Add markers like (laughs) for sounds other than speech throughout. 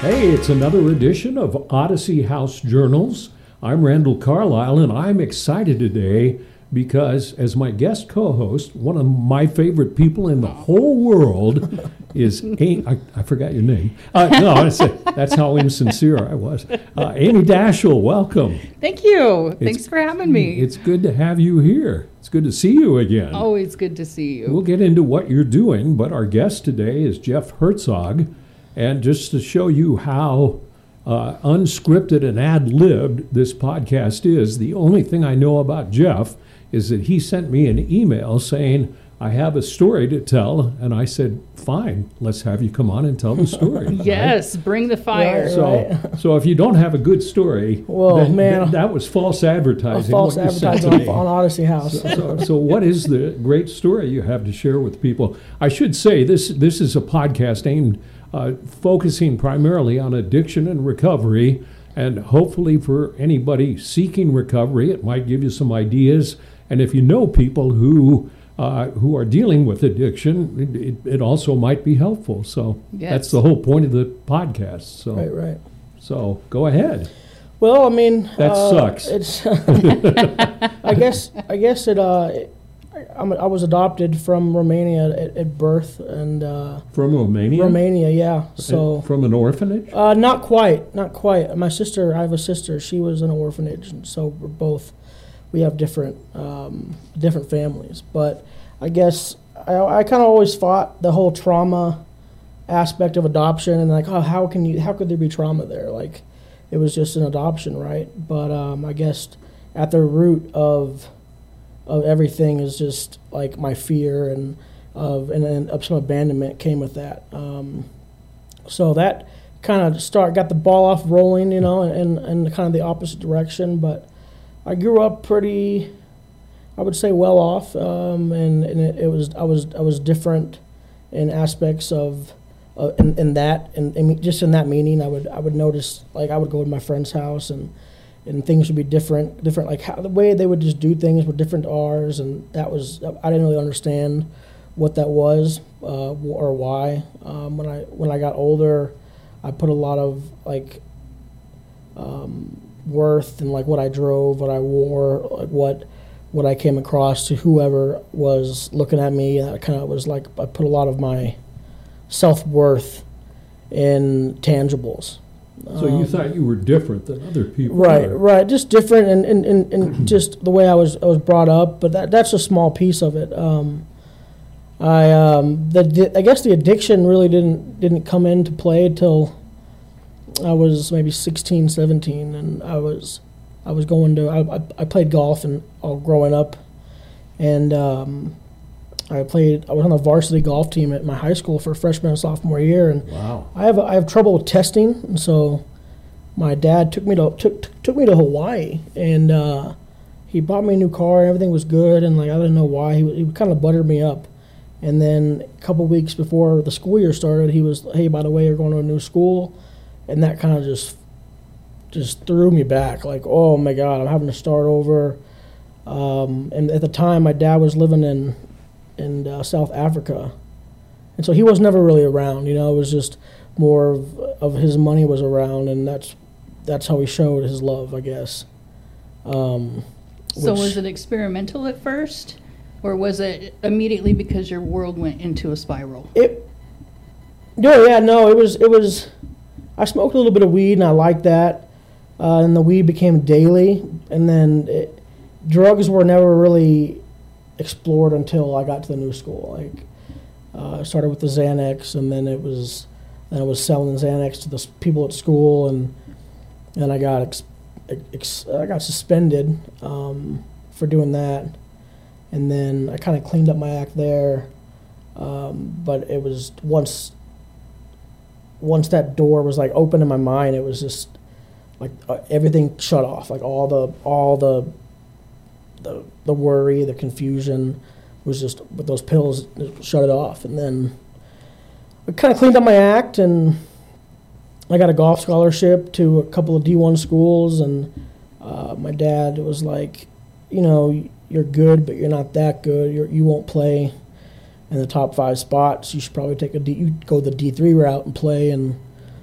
Hey, it's another edition of Odyssey House Journals. I'm Randall Carlisle, and I'm excited today because, as my guest co host, one of my favorite people in the whole world (laughs) is Amy. I, I forgot your name. Uh, no, that's, that's how insincere I was. Uh, Amy Daschel, welcome. Thank you. Thanks for having me. It's good to have you here. It's good to see you again. Always good to see you. We'll get into what you're doing, but our guest today is Jeff Herzog. And just to show you how uh, unscripted and ad libbed this podcast is, the only thing I know about Jeff is that he sent me an email saying, I have a story to tell. And I said, fine, let's have you come on and tell the (laughs) story. yes, right? bring the fire. Right, so, right. so if you don't have a good story, well, then, man, then that was false advertising. False advertising on, on, Odyssey House. so, so, so, what is the great story you have to share with people? I should say this this is a podcast aimed uh, focusing primarily on addiction and recovery. And hopefully, for anybody seeking recovery, it might give you some ideas. And if you know people who uh, who are dealing with addiction, it, it, also might be helpful. So yes. that's the whole point of the podcast. So right, right. So go ahead. Well, I mean, that uh, sucks. It's. (laughs) I guess. I guess it. Uh, I'm, i was adopted from Romania at, at birth, and uh, from Romania. Romania, yeah. So from an orphanage. Uh, not quite, not quite. My sister, I have a sister. She was in an orphanage, and so we're both. We have different um, different families, but I guess I, I kind of always fought the whole trauma aspect of adoption, and like, oh, how can you? How could there be trauma there? Like, it was just an adoption, right? But um, I guess at the root of of everything is just like my fear and of and then of some abandonment came with that. Um, so that kind of start got the ball off rolling, you know, and and kind of the opposite direction. But I grew up pretty, I would say, well off, um, and and it, it, was I was I was different in aspects of. Uh, in, in that, and just in that meaning, I would I would notice like I would go to my friend's house and and things would be different, different like how the way they would just do things were different to ours, and that was I didn't really understand what that was uh, or why. Um, when I when I got older, I put a lot of like um, worth and like what I drove, what I wore, like what what I came across to whoever was looking at me. That kind of was like I put a lot of my self worth in tangibles. So you um, thought you were different than other people, right? Are. Right, just different, and, and, and, and (clears throat) just the way I was I was brought up. But that that's a small piece of it. Um, I um, the, I guess the addiction really didn't didn't come into play until I was maybe 16, 17, and I was I was going to I, I played golf and all growing up, and um, I played. I was on the varsity golf team at my high school for freshman and sophomore year, and wow. I have I have trouble with testing, and so my dad took me to took took me to Hawaii, and uh, he bought me a new car. And everything was good, and like I didn't know why he he kind of buttered me up. And then a couple weeks before the school year started, he was, "Hey, by the way, you're going to a new school," and that kind of just just threw me back. Like, oh my God, I'm having to start over. Um, and at the time, my dad was living in in uh, South Africa, and so he was never really around. You know, it was just more of, of his money was around, and that's that's how he showed his love, I guess. Um, so was it experimental at first, or was it immediately because your world went into a spiral? It. No, yeah, no, it was it was. I smoked a little bit of weed, and I liked that, uh, and the weed became daily, and then it, drugs were never really explored until I got to the new school. Like, uh, started with the Xanax, and then it was, then I was selling Xanax to the people at school, and and I got ex, ex, I got suspended um, for doing that, and then I kind of cleaned up my act there, um, but it was once. Once that door was like open in my mind, it was just like uh, everything shut off. Like all the all the the the worry, the confusion was just with those pills shut it off. And then I kind of cleaned up my act, and I got a golf scholarship to a couple of D1 schools. And uh, my dad was like, you know, you're good, but you're not that good. You're, you won't play in the top five spots. You should probably take a D, you go the D three route and play. And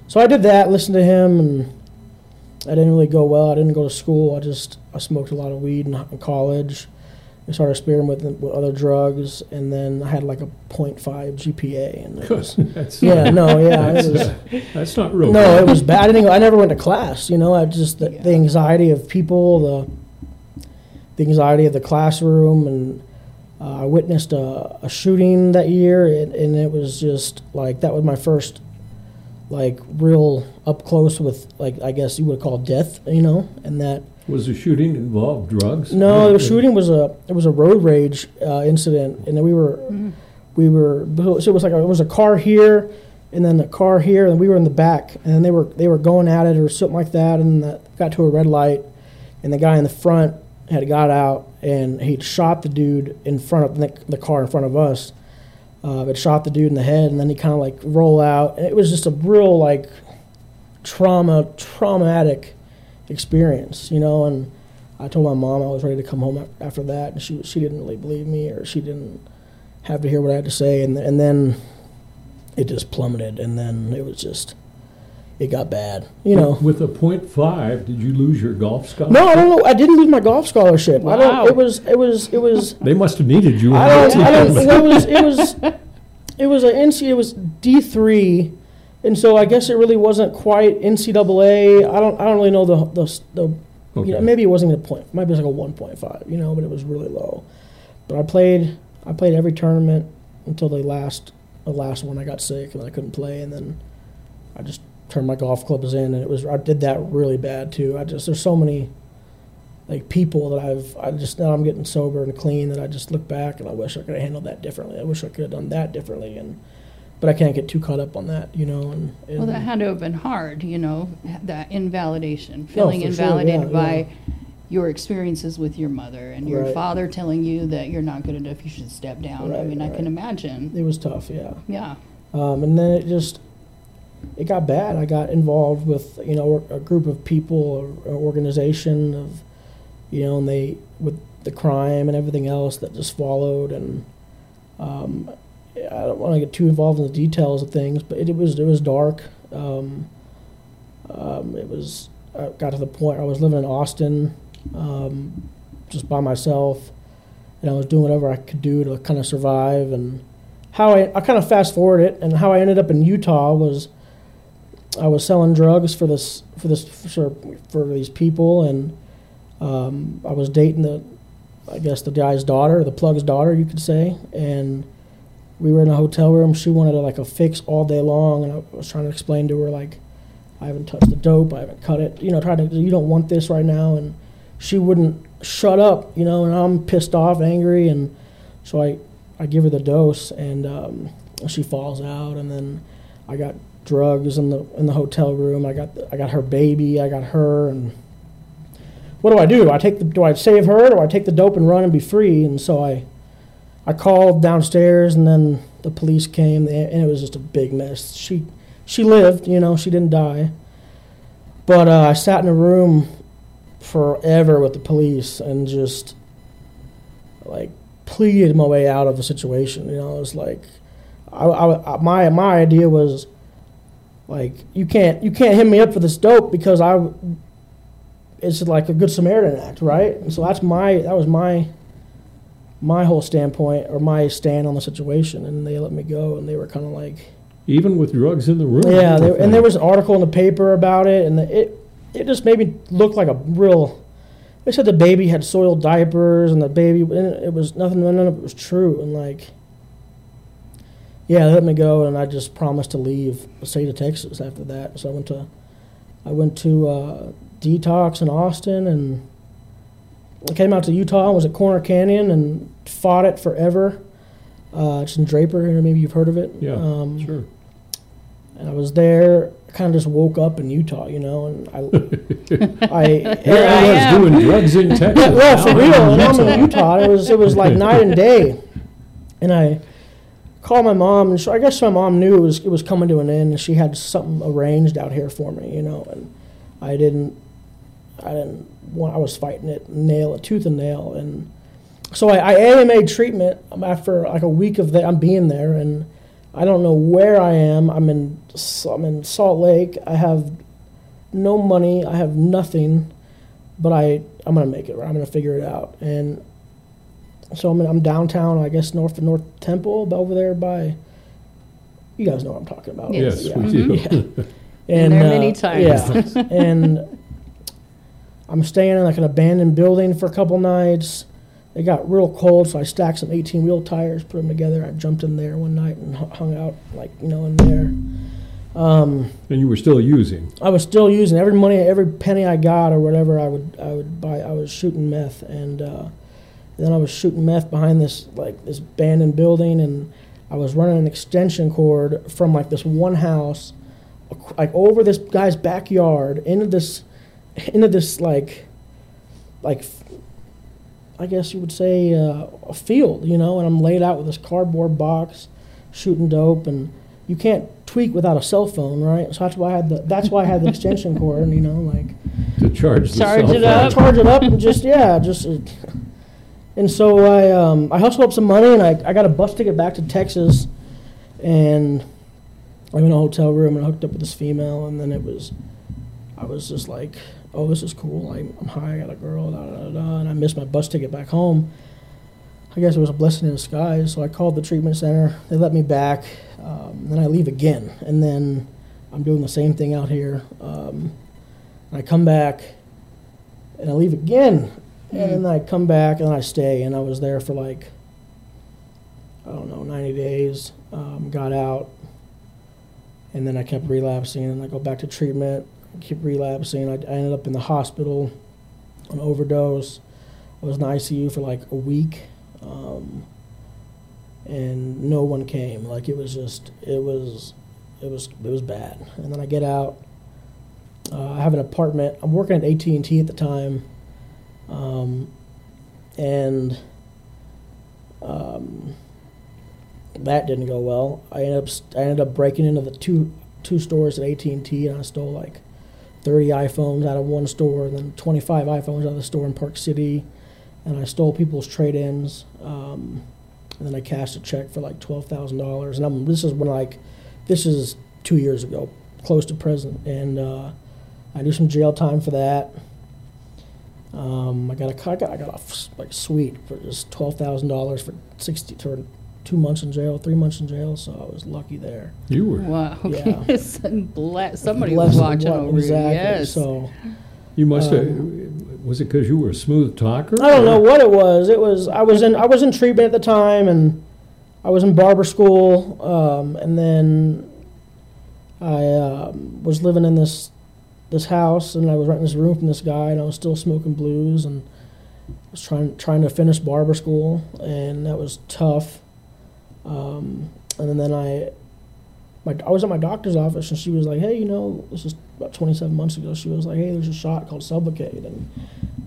so I did that. Listened to him, and I didn't really go well. I didn't go to school. I just I smoked a lot of weed in, in college. I started experimenting with, with other drugs, and then I had like a 0.5 GPA. And it was, (laughs) that's, yeah, no, yeah, it (laughs) that's, was, uh, that's not real. no, bad. it was bad. I didn't. I never went to class. You know, I just the, the anxiety of people, the the anxiety of the classroom, and uh, I witnessed a, a shooting that year, and, and it was just like that was my first like real up close with like I guess you would call death. You know, and that Was the shooting involved drugs? no, the shooting was a it was a road rage uh, incident, and then we were we were so it was like a, it was a car here, and then a car here, and we were in the back, and then they were they were going at it or something like that, and that got to a red light, and the guy in the front had got out and he'd shot the dude in front of the, the car in front of us. Uh, it shot the dude in the head, and then he kind of like roll out, and it was just a real like trauma traumatic experience, you know. And I told my mom I was ready to come home after that, and she she didn't really believe me, or she didn't have to hear what I had to say, and and then it just plummeted, and then it was just it got bad, you know. With a point five, did you lose your golf scholarship? No, I don't know. I didn't lose my golf scholarship. I Wow. don't. It was. It was. It was. (laughs) They must have needed you. I don't. I don't. It was. (laughs) It was. It was a NC. It was D three, and so I guess it really wasn't quite NCAA. I don't. I don't really know the the. the you know, Okay. maybe it wasn't a point. Maybe it was like a one point five. You know, but it was really low. But I played. I played every tournament until the last. The last one I got sick and I couldn't play, and then I just turned my golf clubs in, and it was. I did that really bad too. I just there's so many like people that I've I just now I'm getting sober and clean that I just look back and I wish I could have handled that differently. I wish I could have done that differently and but I can't get too caught up on that, you know. And, and Well, that had to have been hard, you know, that invalidation, feeling for sure, invalidated yeah, by your experiences with your mother and your Right. father telling you that you're not good enough, you should step down. I Right, mean, I can imagine. it was tough, yeah. Yeah. Um, and then it just it got bad. I got involved with you know a group of people, or organization of you know, and they with the crime and everything else that just followed. And um, I don't want to get too involved in the details of things, but it, it was it was dark. Um, um, it was I got to the point I was living in Austin, um, just by myself, and I was doing whatever I could do to kind of survive. And how I I kind of fast forward it, and how I ended up in Utah was I was selling drugs for this for this for, for these people, and um, I was dating the I guess the guy's daughter, the plug's daughter, you could say, and we were in a hotel room. She wanted like a fix all day long, and I was trying to explain to her like, I haven't touched the dope, I haven't cut it, you know, trying to you don't want this right now, and she wouldn't shut up, you know, and I'm pissed off, angry, and so I I give her the dose, and um, she falls out, and then I got drugs in the in the hotel room. I got I got her baby, I got her, and what do I do? I take the do I save her? Do I take the dope and run and be free? And so I I called downstairs, and then the police came, and it was just a big mess. She she lived, you know, she didn't die, but uh, I sat in a room forever with the police and just like pleaded my way out of the situation. You know, it was like I, I, my my idea was like you can't you can't hit me up for this dope because I it's like a good Samaritan act, right? And so that's my that was my my whole standpoint or my stand on the situation, and they let me go, and they were kind of like, Even with drugs in the room. yeah, they, and there (laughs) was an article in the paper about it, and it it just made me look like a real. They said the baby had soiled diapers, and the baby and it was nothing. None of it was true, and like, yeah, they let me go, and I just promised to leave the state of Texas after that. So I went to, I went to uh, detox in Austin, and I came out to Utah. and Was at Corner Canyon and fought it forever. Uh, it's in Draper. Maybe you've heard of it. Yeah, Um, sure. and I was there. Kind of just woke up in Utah, you know, and I, (laughs) I, Here I I was doing drugs in (laughs) Texas. well, for real, and I'm in Utah. It was it was like night and day, and I called my mom, and so I guess my mom knew it was it was coming to an end, and she had something arranged out here for me, you know, and I didn't, I didn't want. I was fighting it nail, a tooth and nail, and so I, I AMA treatment um, after like a week of that. I'm being there, and I don't know where I am. I'm in I'm in Salt Lake. I have no money. I have nothing, but I I'm gonna make it. I'm gonna figure it out. And so I'm I'm downtown. I guess north of North Temple, but over there by. You guys know what I'm talking about. Yes. Yes, Yeah. we (laughs) do. Yeah. Been there many uh, times. Yeah, (laughs) and I'm staying in like an abandoned building for a couple nights. It got real cold, so I stacked some 18 wheel tires, put them together. I jumped in there one night and hung out like you know in there. Um, And you were still using. I was still using every money, every penny I got or whatever. I would I would buy. I was shooting meth, and uh, then I was shooting meth behind this like this abandoned building, and I was running an extension cord from like this one house, like over this guy's backyard into this, (laughs) into this like, like, I guess you would say uh, a field, you know. And I'm laid out with this cardboard box, shooting dope, and you can't tweak without a cell phone, right? So that's why I had the that's why I had the extension cord, and you know, like To charge the Charge cell it phone. up. charge it up and just yeah, just. And so I um, I hustled up some money and I, I got a bus ticket back to Texas, and I'm in a hotel room and I hooked up with this female, and then it was, I was just like, oh, this is cool. I, I'm high, I got a girl, da, da, da, and I missed my bus ticket back home. I guess it was a blessing in disguise. So I called the treatment center. They let me back. Um, then I leave again, and then I'm doing the same thing out here. Um, and I come back, and I leave again, and then I come back and I stay, and I was there for like I don't know 90 days. Um, got out, and then I kept relapsing, and I go back to treatment, keep relapsing. I, I ended up in the hospital, on overdose. I was in ICU for like a week, um, and no one came. Like it was just it was it was it was bad. And then I get out. Uh, I have an apartment. I'm working at AT and T at the time, um, and um, that didn't go well. I ended up I ended up breaking into the two two stores at AT and T, and I stole like 30 iPhones out of one store, and then 25 iPhones out of the store in Park City, and I stole people's trade-ins. Um, and then I cashed a check for like twelve thousand dollars, and I'm this is when like this is two years ago, close to present, and uh, I do some jail time for that. Um, I got a I got, I got a f- like suite for just twelve thousand dollars for sixty for two months in jail, three months in jail, so I was lucky there. You were. Wow. Yeah. (laughs) Okay. Bless- Somebody Blessed was watching what- over exactly. you. Yes. So You must have. Um, Was it because you were a smooth talker? I don't know what it was. It was I was in I was in treatment at the time, and I was in barber school, um, and then I um, was living in this this house, and I was renting this room from this guy, and I was still smoking blues, and was trying trying to finish barber school, and that was tough. Um, and then I, my I was at my doctor's office, and she was like, "Hey, you know, this is about 27 months ago." She was like, "Hey, there's a shot called Sublocade," and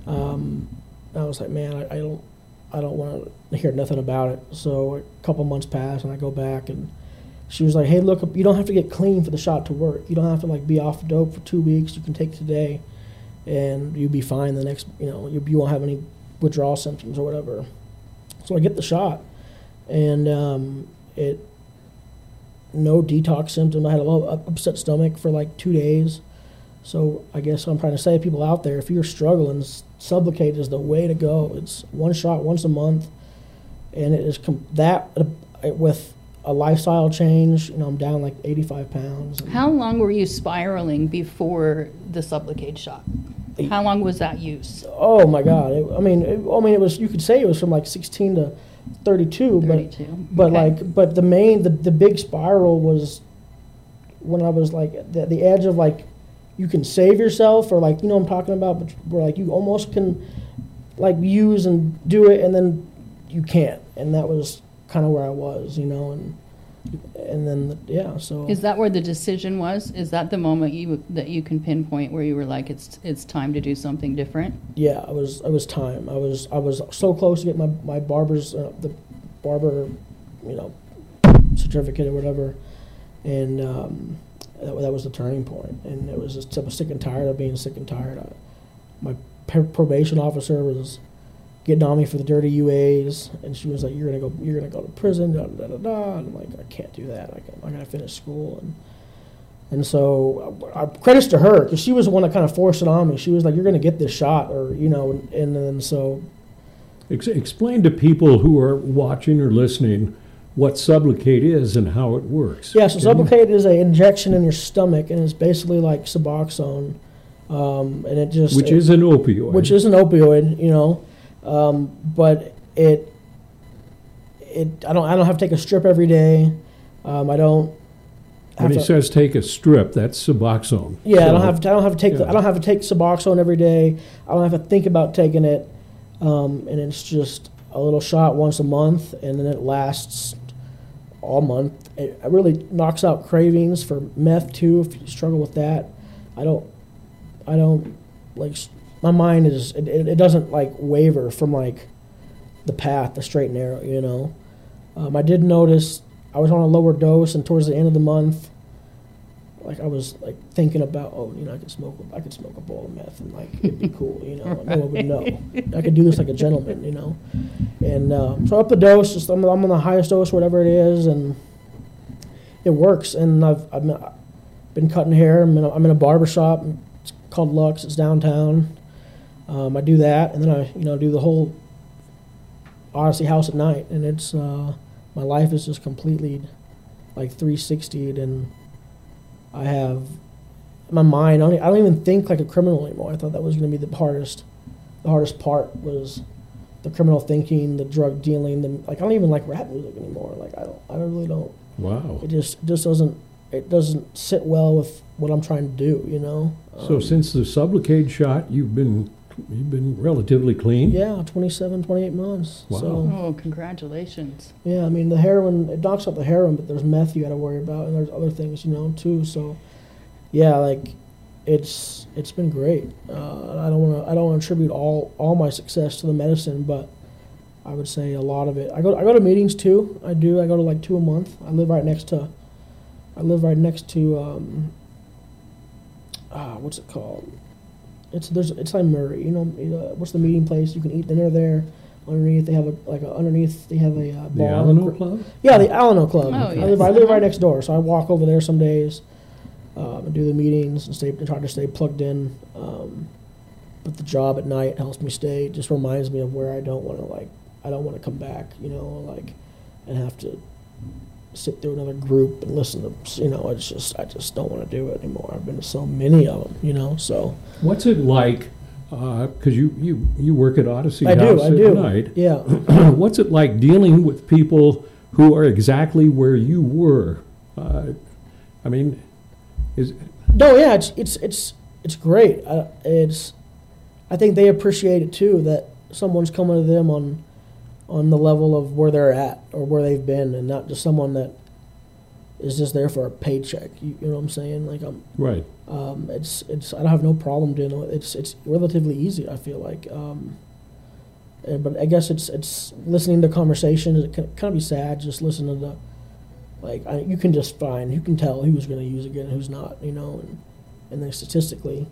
um, I was like, "Man, I, I don't, I don't want to hear nothing about it." So a couple months pass, and I go back, and she was like, "Hey, look, you don't have to get clean for the shot to work. You don't have to like be off dope for two weeks. You can take today, and you'll be fine the next. You know, you, you won't have any withdrawal symptoms or whatever." So I get the shot, and um, it no detox symptom. I had a little upset stomach for like two days. So I guess I'm trying to say, to people out there, if you're struggling, Sublocade is the way to go. It's one shot once a month, and it is com- that uh, with a lifestyle change. You know, I'm down like 85 pounds. How long were you spiraling before the Sublocade shot? How long was that use? Oh my God! It, I mean, it, I mean, it was. You could say it was from like 16 to 32, but 32. But Okay. like, but the main, the, the big spiral was when I was like the, the edge of like, you can save yourself or like, you know what I'm talking about, but where like you almost can like use and do it and then you can't. And that was kind of where I was, you know, and, and then, yeah, so. Is that where the decision was? Is that the moment you that you can pinpoint where you were like, it's it's time to do something different? yeah, I was, it was time. I was, I was so close to get my, my barber's, uh, the barber, you know, certificate or whatever. And, um, that, that was the turning point. And it was just, I was sick and tired of being sick and tired. I, my probation officer was getting on me for the dirty UAs, and she was like, "You're gonna go, you're gonna go to prison." Da da da da. And I'm like, "I can't do that. Like, I'm gonna finish school." And and so, uh, credits to her because she was the one that kind of forced it on me. She was like, "You're gonna get this shot," or you know, and, and then so Ex- explain to people who are watching or listening what Sublocade is and how it works. Yeah, so? Sublocade is an injection in your stomach, and it's basically like Suboxone, um, and it just Which it- is an opioid. which is an opioid, you know, um, but it it I don't I don't have to take a strip every day. Um, I don't. When Have he to, says take a strip, that's Suboxone. yeah, I don't have to, I don't have to take the. I don't have to take Suboxone every day. I don't have to think about taking it, um, and it's just a little shot once a month, and then it lasts all month. It, it really knocks out cravings for meth too. If you struggle with that, I don't, I don't like. My mind is it, it, doesn't like waver from like the path, the straight and narrow. You know, um, I did notice I was on a lower dose, and towards the end of the month, like I was like thinking about, oh, you know, I could smoke, I could smoke a bowl of meth, and like it'd be cool, you know, no one would know. I could do this like a gentleman, you know. And um, so up the dose, just I'm, I'm on the highest dose, whatever it is, and it works. And I've I've been, been cutting hair. I'm in a, I'm in a barber shop. It's called Lux. It's downtown. Um, I do that, and then I you know do the whole Odyssey House at night, and it's uh, my life is just completely like 360'd, and I have my mind. I don't, I don't even think like a criminal anymore. I thought that was going to be the hardest. The hardest part was the criminal thinking, the drug dealing. The like I don't even like rap music anymore. Like I don't. I really don't. Wow. It just just doesn't. It doesn't sit well with what I'm trying to do. You know. So Um, since the Sublocade shot, you've been you've been relatively clean. yeah, 27, 28 months. Wow. So Oh, congratulations. yeah, I mean the heroin it knocks out the heroin, but there's meth you got to worry about, and there's other things you know too. So yeah, like it's it's been great. Uh, I don't want to I don't want to attribute all all my success to the medicine, but I would say a lot of it. I go I go to meetings too. I do. I go to like two a month. I live right next to. I live right next to. Um, ah, what's it called? It's there's it's like Murray. You know, you know, what's the meeting place? You can eat dinner there. Underneath they have a like a, underneath they have a uh, The bar. Alano Club. Yeah, the Alano Club. Oh, I, live, I live right next door, so I walk over there some days um, and do the meetings and stay and try to stay plugged in. Um, but the job at night helps me stay. Just reminds me of where I don't want to like. I don't want to come back, you know, like and have to sit through another group and listen to. You know, it's just I just don't want to do it anymore. I've been to so many of them, you know. So What's it like? Because you, you you work at Odyssey I House do, I at do. night. Yeah. (clears throat) What's it like dealing with people who are exactly where you were? Uh, I mean, is No, yeah, it's it's it's it's great. Uh, it's I think they appreciate it too that someone's coming to them on on the level of where they're at or where they've been, and not just someone that is just there for a paycheck. You, you know what I'm saying? Like I'm, right. um, it's it's I don't have no problem doing it. It's it's relatively easy. I feel like. Um, eh, but I guess it's it's listening to conversations. It can kind of be sad just listening to, like I, you can just find you can tell who's going to use it and who's not. You know, and and then statistically,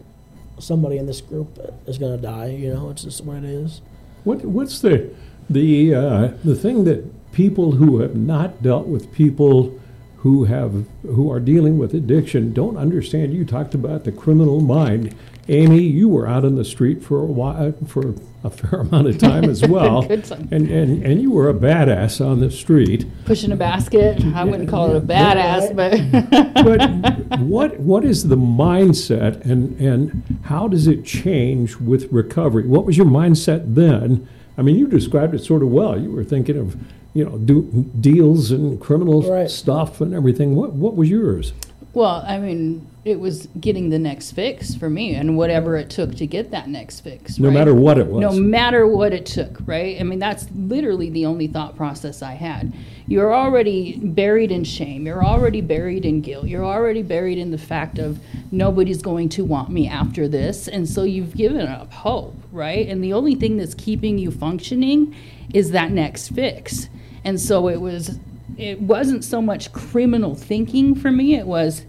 somebody in this group is going to die. You know, it's just what it is. What what's the the uh, the thing that people who have not dealt with people who have who are dealing with addiction don't understand? You talked about the criminal mind. Amy, you were out on the street for a while for a fair (laughs) amount of time as (laughs) well. Good. And, and and you were a badass on the street. Pushing a basket. I wouldn't call it a badass, but (laughs) But what what is the mindset and and how does it change with recovery? What was your mindset then? I mean, you described it sort of well. You were thinking of you know do, deals and criminal Right. stuff and everything. What what was yours? Well, I mean, it was getting the next fix for me and whatever it took to get that next fix. No right? matter what it was. No matter what it took, right? I mean, that's literally the only thought process I had. You're already buried in shame. You're already buried in guilt. You're already buried in the fact of nobody's going to want me after this. And so you've given up hope, right? And the only thing that's keeping you functioning is that next fix. And so it was it wasn't so much criminal thinking for me, it was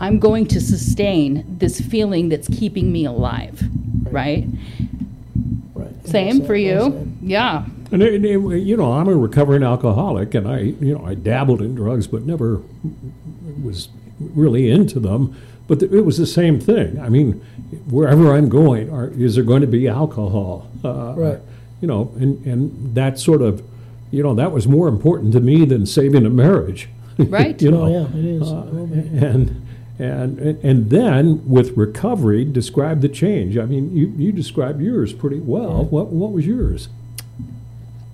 I'm going to sustain this feeling that's keeping me alive, right? Right. Same for you. said. Yeah. And it, it- you know, I'm a recovering alcoholic, and I, you know, I dabbled in drugs, but never was really into them. But th- it was the same thing. I mean, wherever I'm going, are, is there going to be alcohol? Uh, Right. You know, and and that sort of, you know, that was more important to me than saving a marriage. (laughs) Right. you know. Oh, yeah, it is. Uh, It and and and then with recovery, describe the change. I mean, you you described yours pretty well. What what was yours?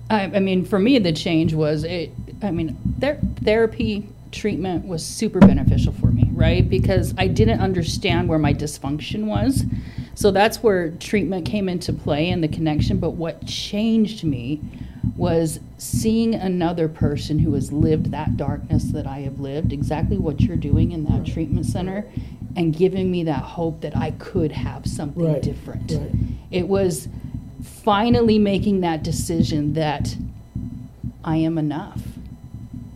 I, I mean, for me, the change was it. I mean, ther- therapy treatment was super beneficial for me, right? Because I didn't understand where my dysfunction was. So that's where treatment came into play and the connection. But what changed me was seeing another person who has lived that darkness that I have lived, exactly what you're doing in that treatment center, and giving me that hope that I could have something Right, different. right. It was finally making that decision that I am enough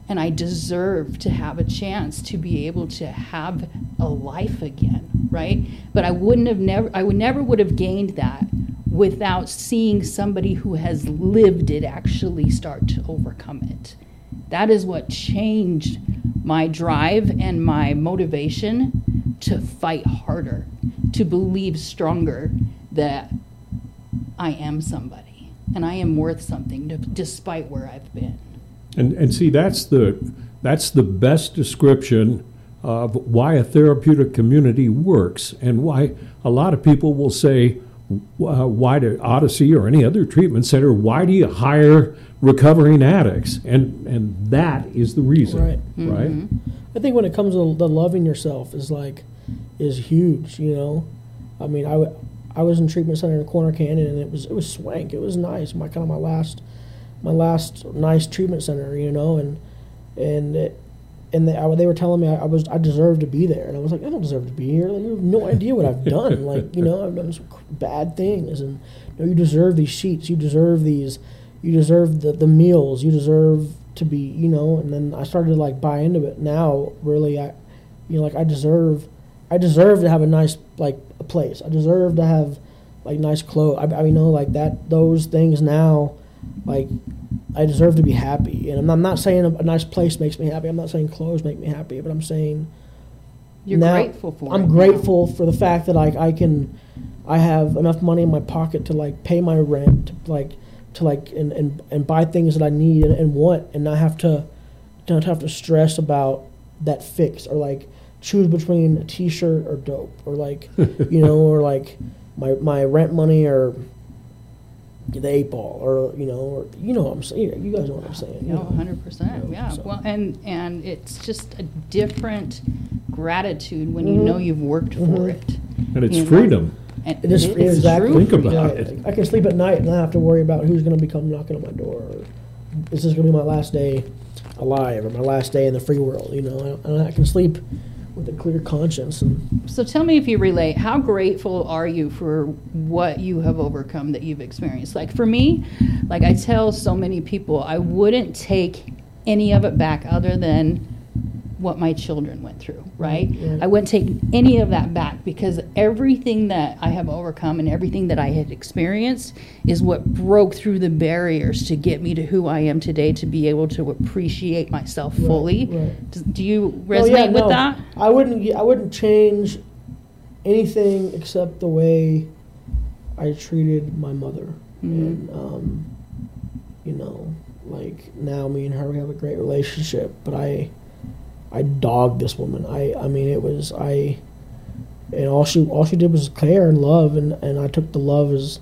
and I deserve to have a chance to be able to have a life again, right? But I wouldn't have never I would never would have gained that without seeing somebody who has lived it actually start to overcome it. That is what changed my drive and my motivation to fight harder, to believe stronger that I am somebody and I am worth something despite where I've been. And and see that's the that's the best description of why a therapeutic community works and why a lot of people will say uh, why to Odyssey or any other treatment center why do you hire recovering addicts and and that is the reason Right. right I think when it comes to the loving yourself is like is huge. You know, I mean, I, w- I was in treatment center in Corner Canyon and it was it was swank. It was nice. My kind of my last my last nice treatment center. You know, and and it, and they, I, they were telling me I, I was I deserved to be there, and I was like, I don't deserve to be here. Like, you have no idea what I've done. (laughs) like, you know, I've done some bad things, and you, know, you deserve these sheets. You deserve these. You deserve the, the meals. You deserve to be, you know. And then I started to like buy into it. Now, really, I, you know, like I deserve, I deserve to have a nice like a place. I deserve to have like nice clothes. I, I mean, know like that. Those things now, like I deserve to be happy. And I'm, I'm not saying a, a nice place makes me happy. I'm not saying clothes make me happy. But I'm saying You're now, grateful for. I'm now. grateful for the fact that like I can, I have enough money in my pocket to like pay my rent, to, like to like and, and, and buy things that I need and, and want, and not have to, don't have to stress about that fix or like choose between a T-shirt or dope or like (laughs) you know or like my my rent money or the eight ball or you know or you know what I'm saying. You guys know what I'm saying. you No, know. hundred percent. You know, Yeah. so. Well, and and it's just a different gratitude when you know you've worked for Mhm. it. and it's You know, freedom And It is it's exactly. Think freedom. about Yeah, it. I can sleep at night and not have to worry about who's going to become knocking on my door. Or is this going to be my last day alive or my last day in the free world? You know, and I can sleep with a clear conscience. And So tell me if you relate, how grateful are you for what you have overcome that you've experienced? Like for me, like I tell so many people, I wouldn't take any of it back other than what my children went through, right? Right. I wouldn't take any of that back because everything that I have overcome and everything that I had experienced is what broke through the barriers to get me to who I am today to be able to appreciate myself Right, fully. right. Do- Do you Oh, resonate yeah, with no, that? I wouldn't. I wouldn't change anything except the way I treated my mother. Mhm. And um, you know, like now me and her we have a great relationship, but I I dogged this woman. I I mean it was I and all she all she did was care and love and, and I took the love as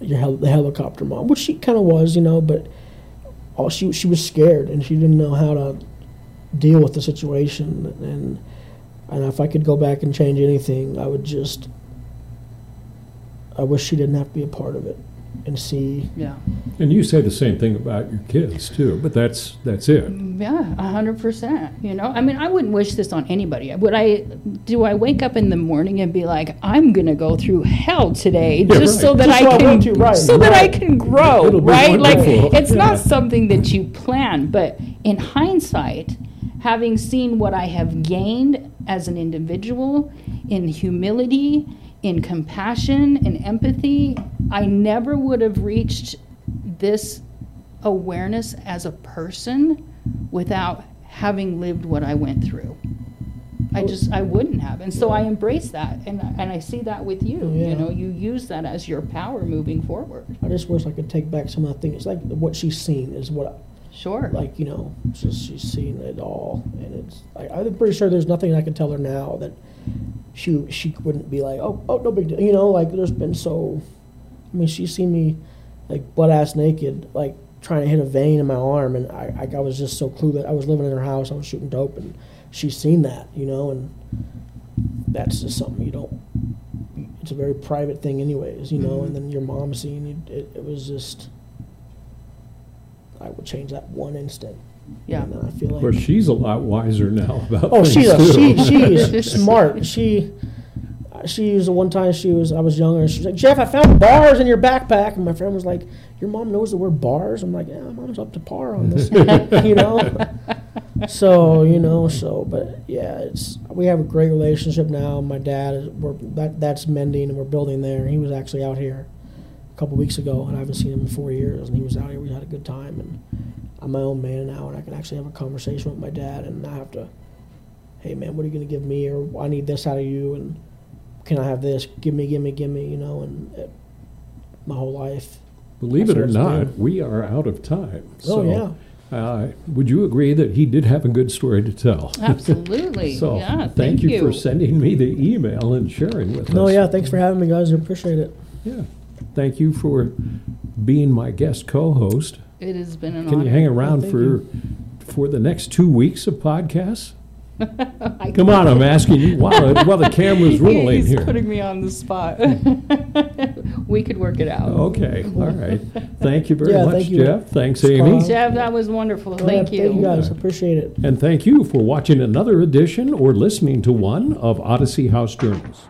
your hel- the helicopter mom, which she kind of was, you know, but all she she was scared and she didn't know how to deal with the situation and and if I could go back and change anything, I would just I wish she didn't have to be a part of it and see Yeah. and you say the same thing about your kids too but that's that's it mm, Yeah, a hundred percent. You know, I mean, I wouldn't wish this on anybody. Would I? Do I wake up in the morning and be like, I'm gonna go through hell today Yeah, just right. so that Just I can, want to, right, so that I can grow, It'll right? Like, wonderful. it's not something that you plan, but in hindsight, having seen what I have gained as an individual in humility, in compassion, in empathy, I never would have reached this awareness as a person without having lived what I went through. I just I wouldn't have, and so I embrace that, and and I see that with you. Yeah. You know, you use that as your power moving forward. I just wish I could take back some of the things. Like what she's seen is what, I, Sure. like you know, just she's seen it all, and it's. I, I'm pretty sure there's nothing I can tell her now that she she wouldn't be like, oh, oh, no big deal. You know, like there's been so. I mean, she's seen me like butt ass naked, like trying to hit a vein in my arm, and I, I, I was just so clueless. I was living in her house. I was shooting dope, and she's seen that, you know, and that's just something you don't. It's a very private thing, anyways, you know. Mhm. And then your mom seeing it, it, it was just. I would change that one instant. yeah. And I feel Of like. course, she's a lot wiser now about Oh, she's a, too. she she is (laughs) smart. She she was the one time she was I was younger. She was like, Jeff, I found bars in your backpack, and my friend was like, Your mom knows the word bars. I'm like, Yeah, my mom's up to par on this, (laughs) you know. So you know, so but yeah, it's we have a great relationship now. My dad is we're that that's mending and we're building there. He was actually out here a couple weeks ago, and I haven't seen him in four years. And he was out here. We had a good time, and I'm my own man now, and I can actually have a conversation with my dad, and I have to hey man, what are you going to give me? Or I need this out of you, and can I have this? Give me, give me, give me, you know, and it, my whole life. Believe it or not, been. we are out of time. Oh, So, uh, would you agree that he did have a good story to tell? Absolutely. (laughs) So, yeah. thank you you, for sending me the email and sharing with us. No, yeah, thanks for having me, guys. I appreciate it. Yeah. Thank you for being my guest co-host. It has been an Can honor. you hang around thank for you. for the next two weeks of podcasts? I (laughs) Come on, I'm asking you while, (laughs) while the camera's rolling He's here. putting me on the spot. (laughs) we could work it out. Okay, all right. Thank you very Yeah, much, thank you. Jeff. Thanks, Carl. Amy. Jeff, that was wonderful. Thank yeah, you. Thank you, guys. Appreciate it. And thank you for watching another edition or listening to one of Odyssey House Journals.